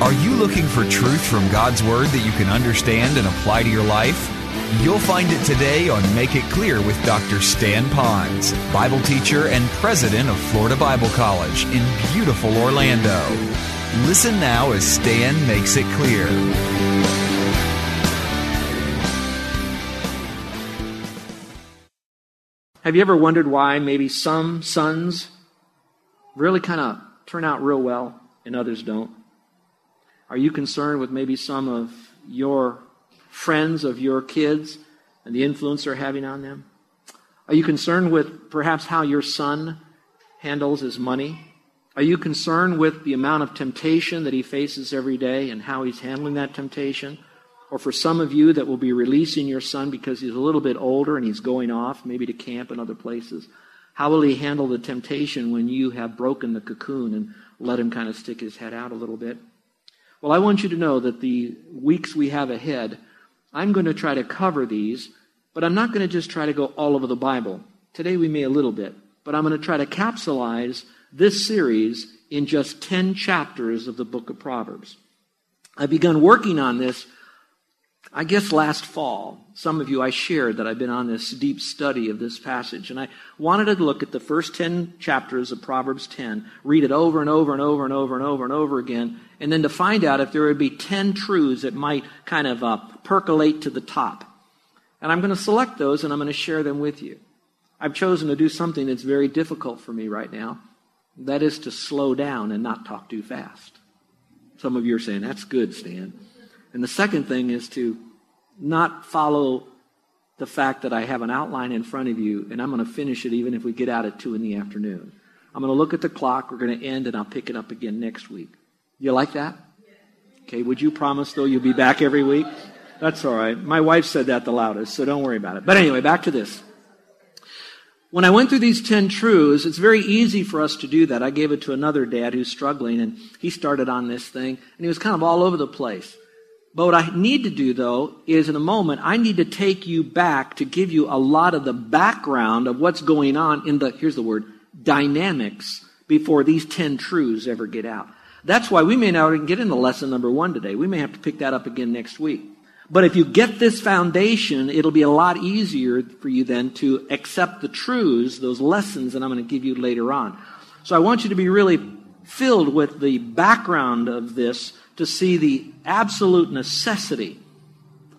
Are you looking for truth from God's Word that you can understand and apply to your life? You'll find it today on Make It Clear with Dr. Stan Ponz, Bible teacher and president of Florida Bible College in beautiful Orlando. Listen now as Stan makes it clear. Have you ever wondered why maybe some sons really kind of turn out real well and others don't? Are you concerned with maybe some of your friends of your kids and the influence they're having on them? Are you concerned with perhaps how your son handles his money? Are you concerned with the amount of temptation that he faces every day and how he's handling that temptation? Or for some of you that will be releasing your son because he's a little bit older and he's going off, maybe to camp and other places, how will he handle the temptation when you have broken the cocoon and let him kind of stick his head out a little bit? Well, I want you to know that the weeks we have ahead, I'm going to try to cover these, but I'm not going to just try to go all over the Bible. Today we may a little bit, but I'm going to try to capsulize this series in just 10 chapters of the book of Proverbs. I've begun working on this I guess last fall, some of you I shared that I've been on this deep study of this passage, and I wanted to look at the first 10 chapters of Proverbs 10, read it over and over and over and over and over and over again, and then to find out if there would be 10 truths that might kind of uh, percolate to the top. And I'm going to select those and I'm going to share them with you. I've chosen to do something that's very difficult for me right now. That is to slow down and not talk too fast. Some of you are saying, that's good, Stan. And the second thing is to not follow the fact that I have an outline in front of you and I'm going to finish it even if we get out at 2 in the afternoon. I'm going to look at the clock. We're going to end and I'll pick it up again next week. You like that? Okay, would you promise though you'll be back every week? That's all right. My wife said that the loudest, so don't worry about it. But anyway, back to this. When I went through these 10 truths, it's very easy for us to do that. I gave it to another dad who's struggling and he started on this thing and he was kind of all over the place. But what I need to do, though, is in a moment, I need to take you back to give you a lot of the background of what's going on in the, here's the word, dynamics before these 10 truths ever get out. That's why we may not even get into lesson number one today. We may have to pick that up again next week. But if you get this foundation, it'll be a lot easier for you then to accept the truths, those lessons that I'm going to give you later on. So I want you to be really filled with the background of this to see the absolute necessity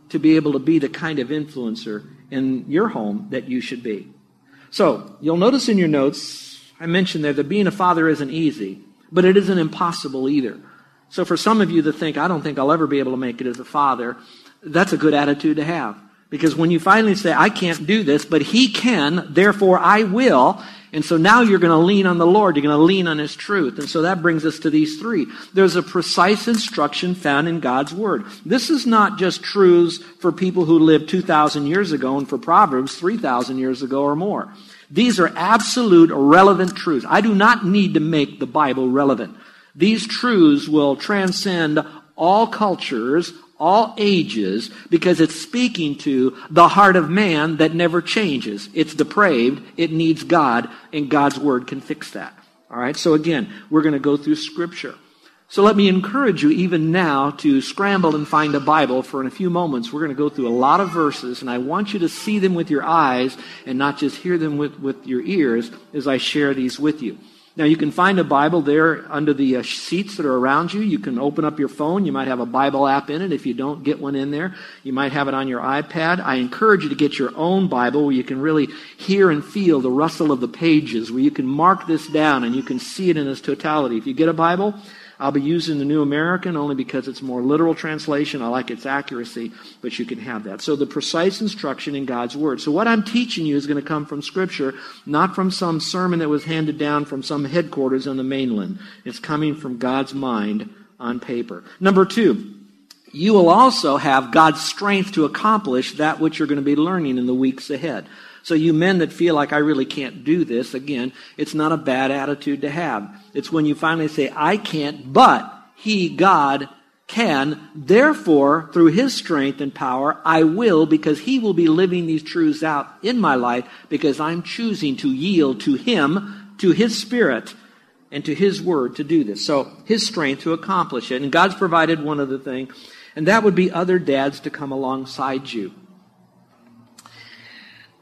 to be able to be the kind of influencer in your home that you should be. So, you'll notice in your notes, I mentioned there that being a father isn't easy, but it isn't impossible either. So, for some of you that think, I don't think I'll ever be able to make it as a father, that's a good attitude to have. Because when you finally say, I can't do this, but he can, therefore I will, and so now you're going to lean on the Lord. You're going to lean on His truth. And so that brings us to these three. There's a precise instruction found in God's Word. This is not just truths for people who lived 2,000 years ago and for Proverbs 3,000 years ago or more. These are absolute relevant truths. I do not need to make the Bible relevant. These truths will transcend all cultures, all ages, because it's speaking to the heart of man that never changes. It's depraved, it needs God, and God's Word can fix that. All right, so again, we're going to go through Scripture. So let me encourage you even now to scramble and find a Bible for in a few moments. We're going to go through a lot of verses, and I want you to see them with your eyes and not just hear them with, with your ears as I share these with you. Now, you can find a Bible there under the uh, seats that are around you. You can open up your phone. You might have a Bible app in it. If you don't get one in there, you might have it on your iPad. I encourage you to get your own Bible where you can really hear and feel the rustle of the pages, where you can mark this down and you can see it in its totality. If you get a Bible, I'll be using the New American only because it's more literal translation. I like its accuracy, but you can have that. So the precise instruction in God's Word. So what I'm teaching you is going to come from Scripture, not from some sermon that was handed down from some headquarters on the mainland. It's coming from God's mind on paper. Number two, you will also have God's strength to accomplish that which you're going to be learning in the weeks ahead. So you men that feel like I really can't do this, again, it's not a bad attitude to have. It's when you finally say, I can't, but He, God, can. Therefore, through His strength and power, I will because He will be living these truths out in my life because I'm choosing to yield to Him, to His Spirit, and to His Word to do this. So His strength to accomplish it. And God's provided one other thing, and that would be other dads to come alongside you.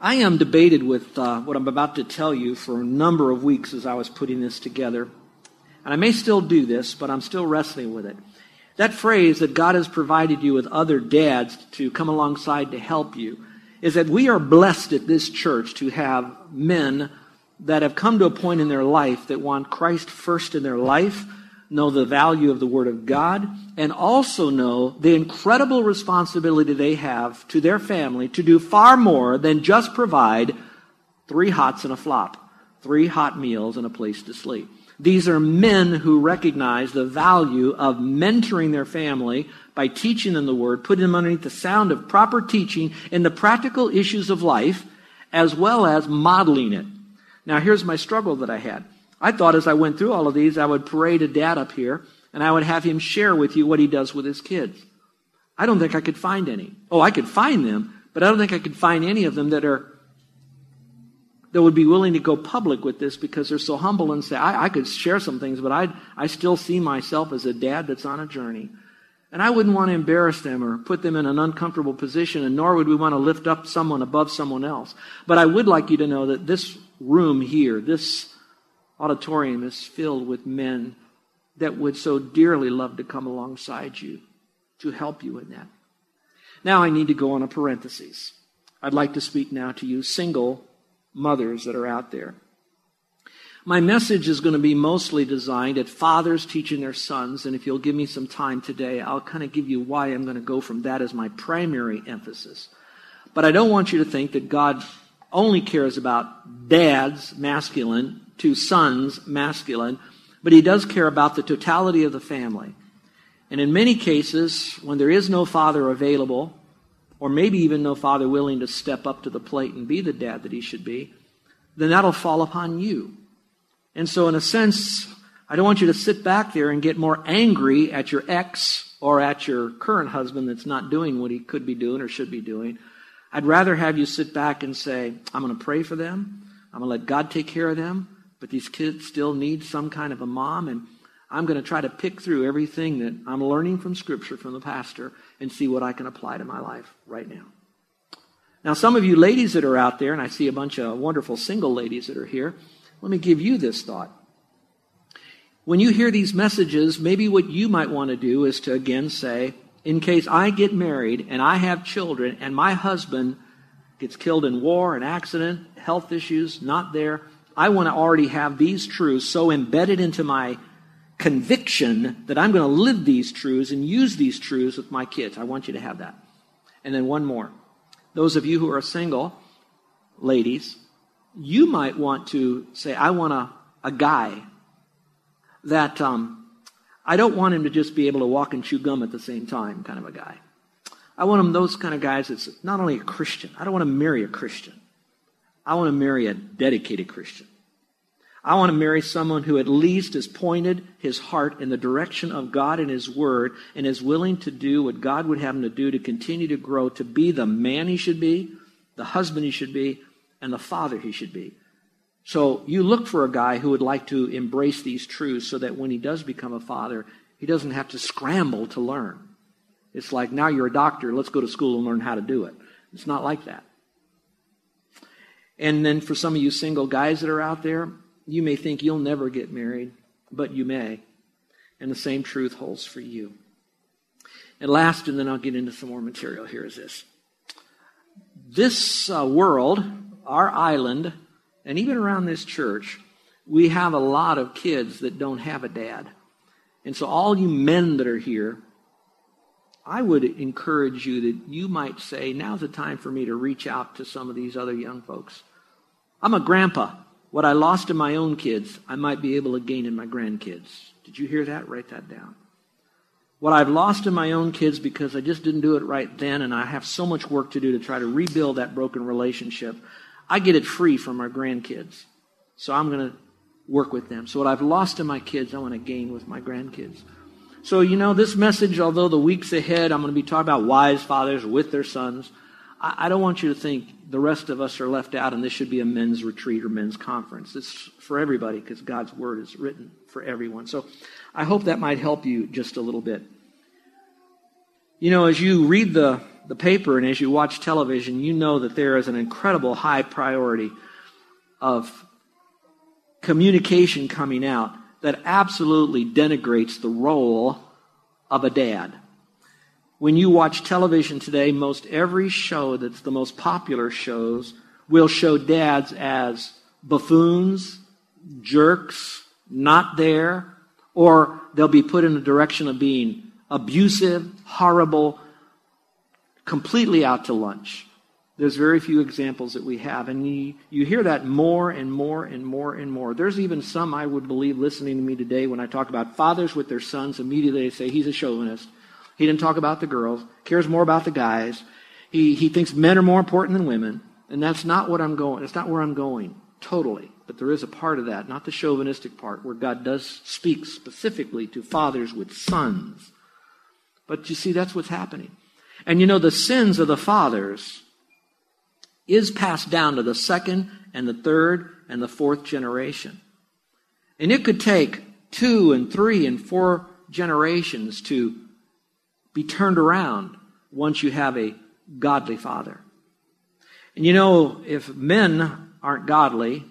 I am debated with uh, what I'm about to tell you for a number of weeks as I was putting this together. And I may still do this, but I'm still wrestling with it. That phrase that God has provided you with other dads to come alongside to help you is that we are blessed at this church to have men that have come to a point in their life that want Christ first in their life know the value of the Word of God, and also know the incredible responsibility they have to their family to do far more than just provide three hots and a flop, three hot meals and a place to sleep. These are men who recognize the value of mentoring their family by teaching them the Word, putting them underneath the sound of proper teaching in the practical issues of life, as well as modeling it. Now, here's my struggle that I had. I thought as I went through all of these, I would parade a dad up here and I would have him share with you what he does with his kids. I don't think I could find any. Oh, I could find them, but I don't think I could find any of them that are that would be willing to go public with this because they're so humble and say, I, I could share some things, but I I still see myself as a dad that's on a journey. And I wouldn't want to embarrass them or put them in an uncomfortable position, and nor would we want to lift up someone above someone else. But I would like you to know that this room here, this auditorium is filled with men that would so dearly love to come alongside you to help you in that. Now I need to go on a parenthesis. I'd like to speak now to you single mothers that are out there. My message is going to be mostly designed at fathers teaching their sons, and if you'll give me some time today, I'll kind of give you why I'm going to go from that as my primary emphasis. But I don't want you to think that God only cares about dads, masculine, to sons, masculine, but he does care about the totality of the family. And in many cases, when there is no father available, or maybe even no father willing to step up to the plate and be the dad that he should be, then that'll fall upon you. And so, in a sense, I don't want you to sit back there and get more angry at your ex or at your current husband that's not doing what he could be doing or should be doing. I'd rather have you sit back and say, I'm going to pray for them. I'm going to let God take care of them but these kids still need some kind of a mom. And I'm going to try to pick through everything that I'm learning from Scripture from the pastor and see what I can apply to my life right now. Now, some of you ladies that are out there, and I see a bunch of wonderful single ladies that are here, let me give you this thought. When you hear these messages, maybe what you might want to do is to again say, in case I get married and I have children and my husband gets killed in war, an accident, health issues, not there, I want to already have these truths so embedded into my conviction that I'm going to live these truths and use these truths with my kids. I want you to have that. And then one more. Those of you who are single, ladies, you might want to say, I want a, a guy that um, I don't want him to just be able to walk and chew gum at the same time, kind of a guy. I want him those kind of guys that's not only a Christian, I don't want to marry a Christian. I want to marry a dedicated Christian. I want to marry someone who at least has pointed his heart in the direction of God and His Word and is willing to do what God would have him to do to continue to grow, to be the man he should be, the husband he should be, and the father he should be. So you look for a guy who would like to embrace these truths so that when he does become a father, he doesn't have to scramble to learn. It's like, now you're a doctor, let's go to school and learn how to do it. It's not like that. And then for some of you single guys that are out there, you may think you'll never get married, but you may. And the same truth holds for you. And last, and then I'll get into some more material here, is this. This uh, world, our island, and even around this church, we have a lot of kids that don't have a dad. And so, all you men that are here, I would encourage you that you might say, now's the time for me to reach out to some of these other young folks. I'm a grandpa. What I lost in my own kids, I might be able to gain in my grandkids. Did you hear that? Write that down. What I've lost in my own kids because I just didn't do it right then, and I have so much work to do to try to rebuild that broken relationship, I get it free from my grandkids. So I'm going to work with them. So what I've lost in my kids, I want to gain with my grandkids. So, you know, this message, although the weeks ahead I'm going to be talking about wise fathers with their sons, I, I don't want you to think the rest of us are left out and this should be a men's retreat or men's conference. It's for everybody because God's word is written for everyone. So I hope that might help you just a little bit. You know, as you read the, the paper and as you watch television, you know that there is an incredible high priority of communication coming out that absolutely denigrates the role of a dad. When you watch television today, most every show that's the most popular shows will show dads as buffoons, jerks, not there, or they'll be put in the direction of being abusive, horrible, completely out to lunch. There's very few examples that we have. And you, you hear that more and more and more and more. There's even some, I would believe, listening to me today when I talk about fathers with their sons, immediately they say he's a chauvinist. He didn't talk about the girls, cares more about the guys. He, he thinks men are more important than women. And that's not what I'm going. It's not where I'm going, totally. But there is a part of that, not the chauvinistic part, where God does speak specifically to fathers with sons. But you see, that's what's happening. And you know, the sins of the fathers is passed down to the second and the third and the fourth generation. And it could take two and three and four generations to be turned around once you have a godly father. And you know, if men aren't godly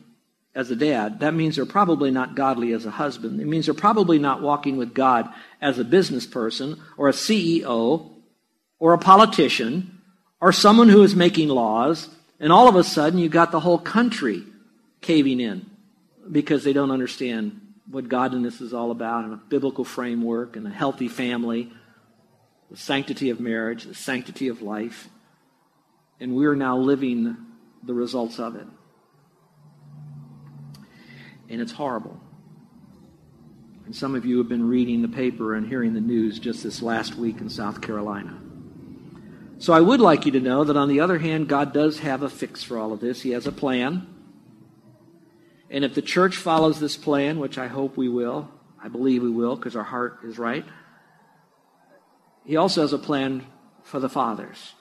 as a dad, that means they're probably not godly as a husband. It means they're probably not walking with God as a business person or a CEO or a politician or someone who is making laws and all of a sudden, you've got the whole country caving in because they don't understand what godliness is all about and a biblical framework and a healthy family, the sanctity of marriage, the sanctity of life. And we're now living the results of it. And it's horrible. And some of you have been reading the paper and hearing the news just this last week in South Carolina. So I would like you to know that on the other hand, God does have a fix for all of this. He has a plan. And if the church follows this plan, which I hope we will, I believe we will because our heart is right, He also has a plan for the fathers.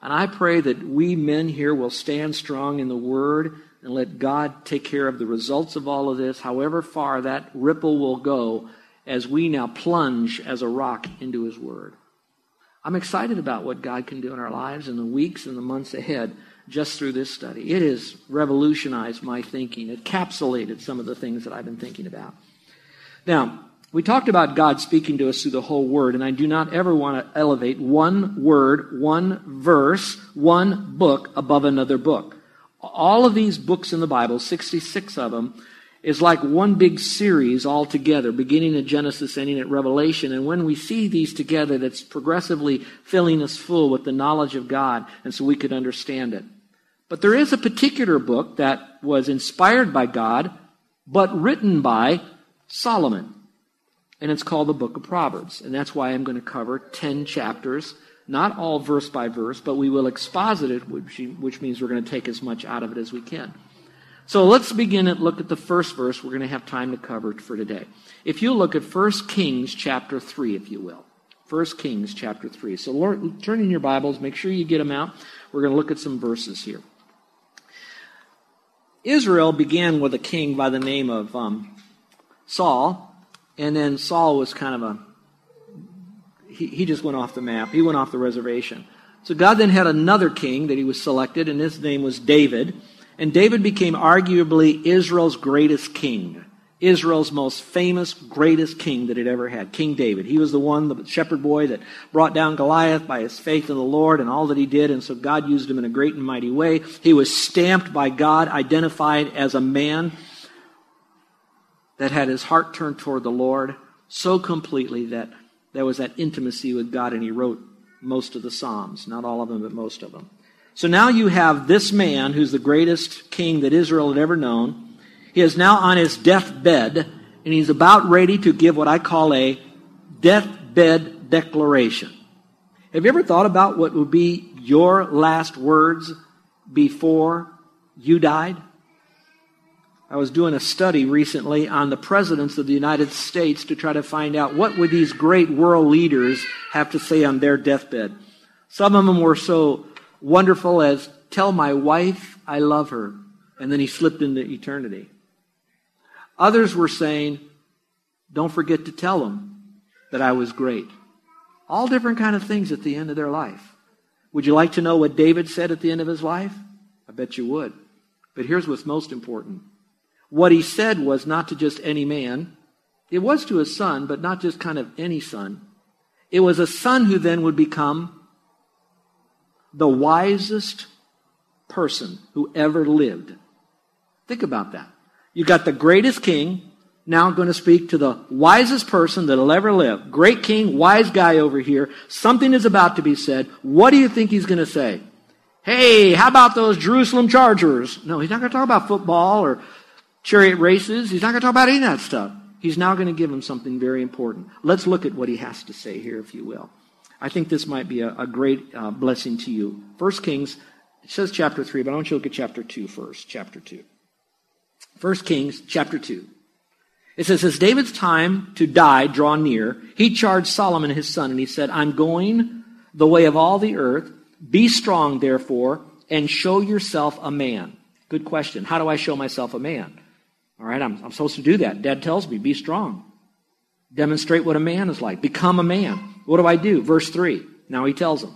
And I pray that we men here will stand strong in the Word and let God take care of the results of all of this, however far that ripple will go as we now plunge as a rock into His Word. I'm excited about what God can do in our lives in the weeks and the months ahead just through this study. It has revolutionized my thinking, it capsulated some of the things that I've been thinking about. Now, we talked about God speaking to us through the whole word, and I do not ever want to elevate one word, one verse, one book above another book. All of these books in the Bible, 66 of them, is like one big series all together, beginning at Genesis, ending at Revelation. And when we see these together, that's progressively filling us full with the knowledge of God, and so we could understand it. But there is a particular book that was inspired by God, but written by Solomon. And it's called the Book of Proverbs. And that's why I'm going to cover 10 chapters, not all verse by verse, but we will exposit it, which, means we're going to take as much out of it as we can. So let's begin and look at the first verse we're going to have time to cover for today. If you look at 1 Kings chapter 3, if you will. 1 Kings chapter 3. So Lord, turn in your Bibles, make sure you get them out. We're going to look at some verses here. Israel began with a king by the name of um, Saul, and then Saul was kind of a, he, he just went off the map. He went off the reservation. So God then had another king that he was selected, and his name was David. And David became arguably Israel's greatest king. Israel's most famous, greatest king that it ever had, King David. He was the one, the shepherd boy that brought down Goliath by his faith in the Lord and all that he did, and so God used him in a great and mighty way. He was stamped by God, identified as a man that had his heart turned toward the Lord. so completely that there was that intimacy with God, and he wrote most of the Psalms. Not all of them, but most of them. So now you have this man who's the greatest king that Israel had ever known. He is now on his deathbed, and he's about ready to give what I call a deathbed declaration. Have you ever thought about what would be your last words before you died? I was doing a study recently on the presidents of the United States to try to find out what would these great world leaders have to say on their deathbed. Some of them were so wonderful as tell my wife I love her and then he slipped into eternity. Others were saying don't forget to tell them that I was great. All different kind of things at the end of their life. Would you like to know what David said at the end of his life? I bet you would. But here's what's most important. What he said was not to just any man. It was to his son, but not just kind of any son. It was a son who then would become the wisest person who ever lived. Think about that. You got the greatest king, now going to speak to the wisest person that'll ever live. Great king, wise guy over here. Something is about to be said. What do you think he's going to say? Hey, how about those Jerusalem Chargers? No, he's not going to talk about football or chariot races. He's not going to talk about any of that stuff. He's now going to give him something very important. Let's look at what he has to say here, if you will. I think this might be a, a great uh, blessing to you. First Kings, it says chapter 3, but I want you to look at chapter 2 first. Chapter 2. First Kings, chapter 2. It says, As David's time to die draw near, he charged Solomon his son, and he said, I'm going the way of all the earth. Be strong, therefore, and show yourself a man. Good question. How do I show myself a man? All right, I'm, I'm supposed to do that. Dad tells me, be strong. Demonstrate what a man is like. Become a man. What do I do? Verse 3. Now he tells them,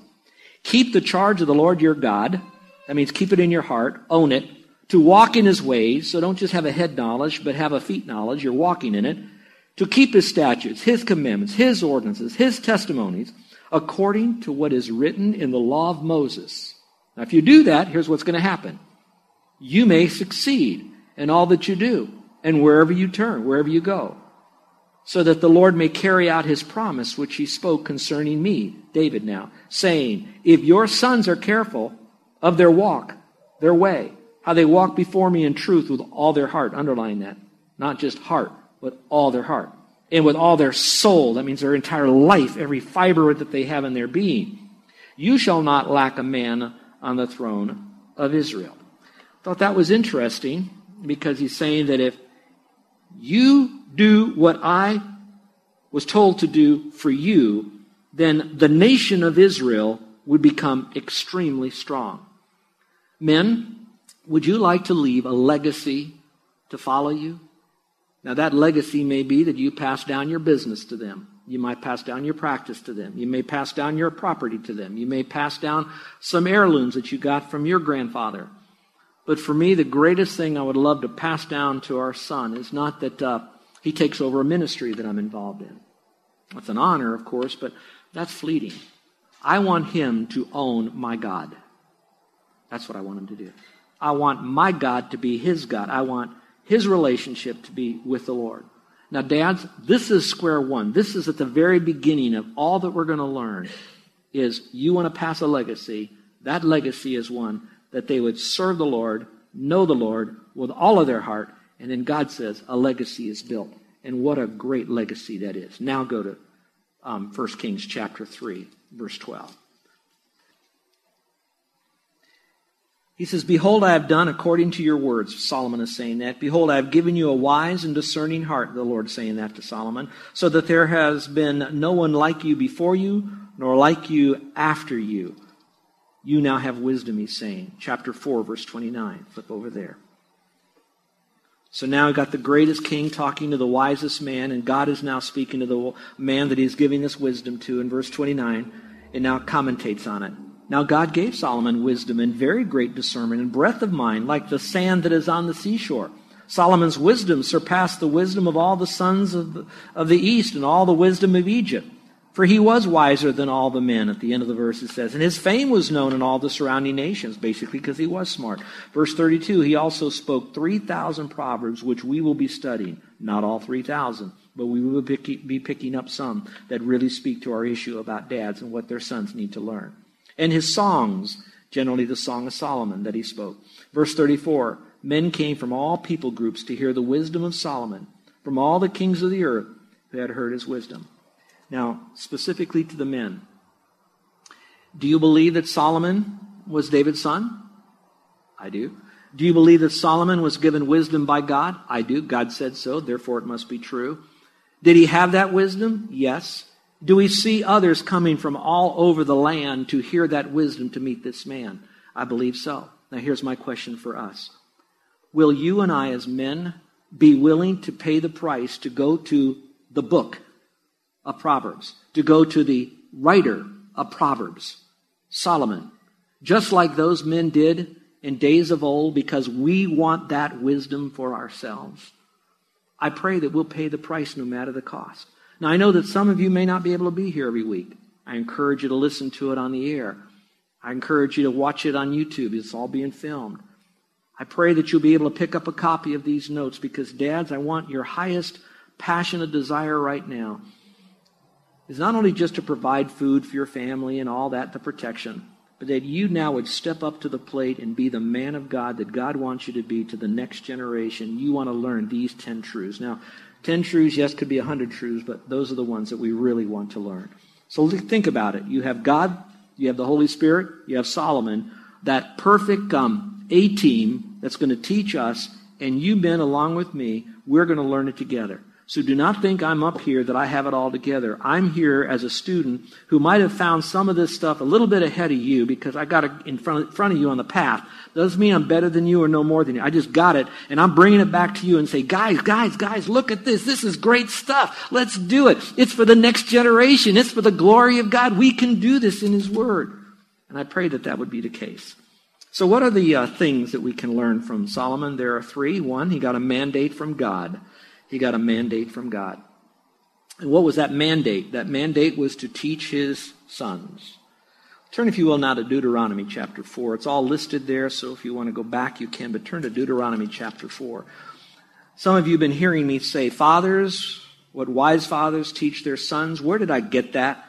Keep the charge of the Lord your God. That means keep it in your heart, own it, to walk in his ways, so don't just have a head knowledge, but have a feet knowledge, you're walking in it, to keep his statutes, his commandments, his ordinances, his testimonies, according to what is written in the law of Moses. Now, if you do that, here's what's going to happen. You may succeed in all that you do and wherever you turn, wherever you go, so that the Lord may carry out his promise which he spoke concerning me, David now, saying, If your sons are careful of their walk, their way, how they walk before me in truth with all their heart. Underline that. Not just heart, but all their heart. And with all their soul. That means their entire life, every fiber that they have in their being. You shall not lack a man on the throne of Israel. Thought that was interesting because he's saying that if you do what I was told to do for you, then the nation of Israel would become extremely strong. Men, would you like to leave a legacy to follow you? Now, that legacy may be that you pass down your business to them. You might pass down your practice to them. You may pass down your property to them. You may pass down some heirlooms that you got from your grandfather. But for me, the greatest thing I would love to pass down to our son is not that uh, he takes over a ministry that I'm involved in. That's an honor, of course, but that's fleeting. I want him to own my God. That's what I want him to do. I want my God to be his God. I want his relationship to be with the Lord. Now, dads, this is square one. This is at the very beginning of all that we're going to learn is you want to pass a legacy. That legacy is one that they would serve the Lord, know the Lord with all of their heart, and then God says a legacy is built. And what a great legacy that is. Now go to um, 1 Kings chapter 3, verse 12. He says, Behold, I have done according to your words. Solomon is saying that. Behold, I have given you a wise and discerning heart, the Lord saying that to Solomon, so that there has been no one like you before you, nor like you after you. You now have wisdom, he's saying. Chapter 4, verse 29. Flip over there. So now we've got the greatest king talking to the wisest man, and God is now speaking to the man that he's giving this wisdom to in verse 29, and now commentates on it. Now God gave Solomon wisdom and very great discernment and breadth of mind, like the sand that is on the seashore. Solomon's wisdom surpassed the wisdom of all the sons of the, of the east and all the wisdom of Egypt. For he was wiser than all the men, at the end of the verse it says. And his fame was known in all the surrounding nations, basically because he was smart. Verse 32, he also spoke 3,000 proverbs, which we will be studying. Not all 3,000, but we will be picking up some that really speak to our issue about dads and what their sons need to learn. And his songs, generally the Song of Solomon that he spoke. Verse 34 Men came from all people groups to hear the wisdom of Solomon, from all the kings of the earth who had heard his wisdom. Now, specifically to the men, do you believe that Solomon was David's son? I do. Do you believe that Solomon was given wisdom by God? I do. God said so, therefore it must be true. Did he have that wisdom? Yes. Do we see others coming from all over the land to hear that wisdom to meet this man? I believe so. Now, here's my question for us Will you and I, as men, be willing to pay the price to go to the book of Proverbs, to go to the writer of Proverbs, Solomon, just like those men did in days of old because we want that wisdom for ourselves. I pray that we'll pay the price no matter the cost. Now, I know that some of you may not be able to be here every week. I encourage you to listen to it on the air. I encourage you to watch it on YouTube. It's all being filmed. I pray that you'll be able to pick up a copy of these notes because, dads, I want your highest passionate desire right now is not only just to provide food for your family and all that, the protection, but that you now would step up to the plate and be the man of God that God wants you to be to the next generation. You want to learn these 10 truths. Now, 10 truths, yes, could be 100 truths, but those are the ones that we really want to learn. So think about it. You have God, you have the Holy Spirit, you have Solomon, that perfect um, A team that's going to teach us, and you men, along with me, we're going to learn it together. So do not think I'm up here that I have it all together. I'm here as a student who might have found some of this stuff a little bit ahead of you because I got it in front, front of you on the path. Doesn't mean I'm better than you or no more than you. I just got it and I'm bringing it back to you and say, guys, guys, guys, look at this. This is great stuff. Let's do it. It's for the next generation. It's for the glory of God. We can do this in His Word. And I pray that that would be the case. So what are the uh, things that we can learn from Solomon? There are three. One, he got a mandate from God. He got a mandate from God. And what was that mandate? That mandate was to teach his sons. Turn, if you will, now to Deuteronomy chapter 4. It's all listed there, so if you want to go back, you can, but turn to Deuteronomy chapter 4. Some of you have been hearing me say, Fathers, what wise fathers teach their sons. Where did I get that?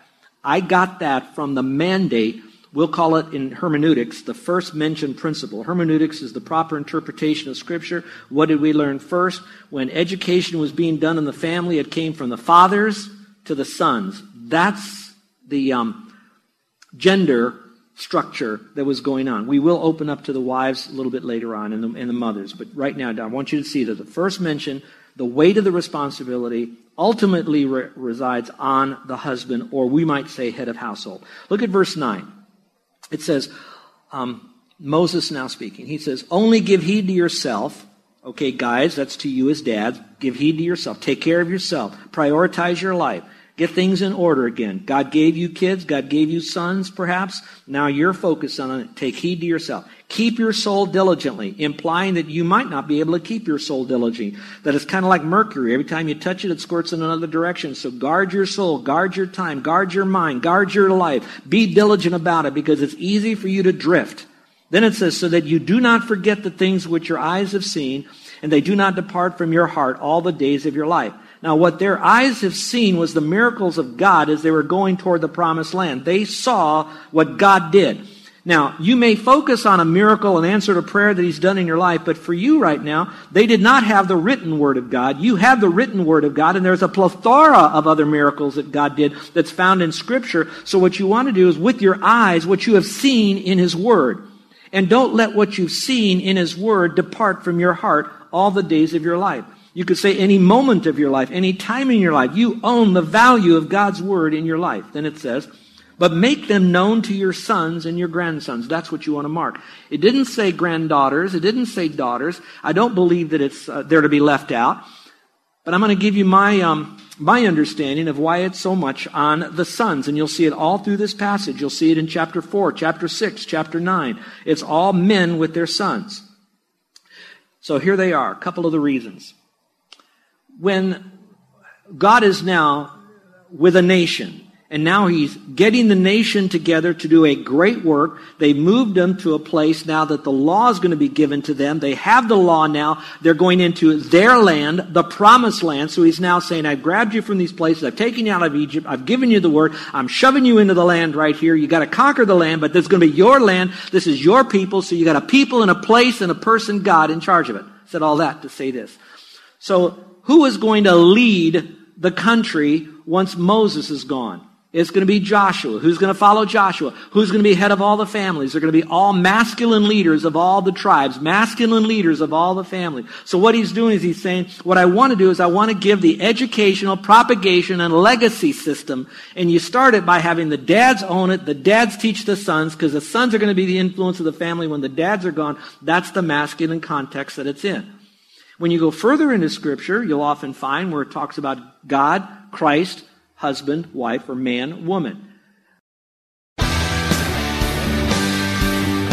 I got that from the mandate We'll call it in hermeneutics the first mentioned principle. Hermeneutics is the proper interpretation of Scripture. What did we learn first? When education was being done in the family, it came from the fathers to the sons. That's the um, gender structure that was going on. We will open up to the wives a little bit later on and the, and the mothers, but right now, I want you to see that the first mention, the weight of the responsibility, ultimately re- resides on the husband, or we might say head of household. Look at verse 9. It says, um, Moses now speaking, he says, Only give heed to yourself. Okay, guys, that's to you as dads. Give heed to yourself. Take care of yourself. Prioritize your life. Get things in order again. God gave you kids. God gave you sons, perhaps. Now you're focused on it. Take heed to yourself. Keep your soul diligently, implying that you might not be able to keep your soul diligently. That it's kind of like mercury. Every time you touch it, it squirts in another direction. So guard your soul, guard your time, guard your mind, guard your life. Be diligent about it because it's easy for you to drift. Then it says, so that you do not forget the things which your eyes have seen, and they do not depart from your heart all the days of your life. Now, what their eyes have seen was the miracles of God as they were going toward the promised land. They saw what God did. Now, you may focus on a miracle and answer to prayer that He's done in your life, but for you right now, they did not have the written Word of God. You have the written Word of God, and there's a plethora of other miracles that God did that's found in Scripture. So what you want to do is with your eyes, what you have seen in His Word. And don't let what you've seen in His Word depart from your heart all the days of your life. You could say any moment of your life, any time in your life, you own the value of God's word in your life. Then it says, but make them known to your sons and your grandsons. That's what you want to mark. It didn't say granddaughters. It didn't say daughters. I don't believe that it's uh, there to be left out. But I'm going to give you my, um, my understanding of why it's so much on the sons. And you'll see it all through this passage. You'll see it in chapter 4, chapter 6, chapter 9. It's all men with their sons. So here they are, a couple of the reasons when God is now with a nation And now he's getting the nation together to do a great work. They moved them to a place now that the law is going to be given to them. They have the law now. They're going into their land, the promised land. So he's now saying, I've grabbed you from these places. I've taken you out of Egypt. I've given you the word. I'm shoving you into the land right here. You got to conquer the land, but this is going to be your land. This is your people. So you got a people and a place and a person, God, in charge of it. Said all that to say this. So who is going to lead the country once Moses is gone? It's going to be Joshua. Who's going to follow Joshua? Who's going to be head of all the families? They're going to be all masculine leaders of all the tribes, masculine leaders of all the family. So what he's doing is he's saying, what I want to do is I want to give the educational propagation and legacy system. And you start it by having the dads own it, the dads teach the sons, because the sons are going to be the influence of the family when the dads are gone. That's the masculine context that it's in. When you go further into scripture, you'll often find where it talks about God, Christ, husband, wife, or man, woman.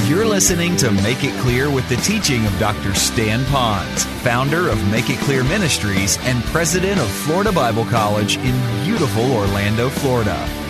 You're listening to Make It Clear with the teaching of Dr. Stan Ponz, founder of Make It Clear Ministries and president of Florida Bible College in beautiful Orlando, Florida.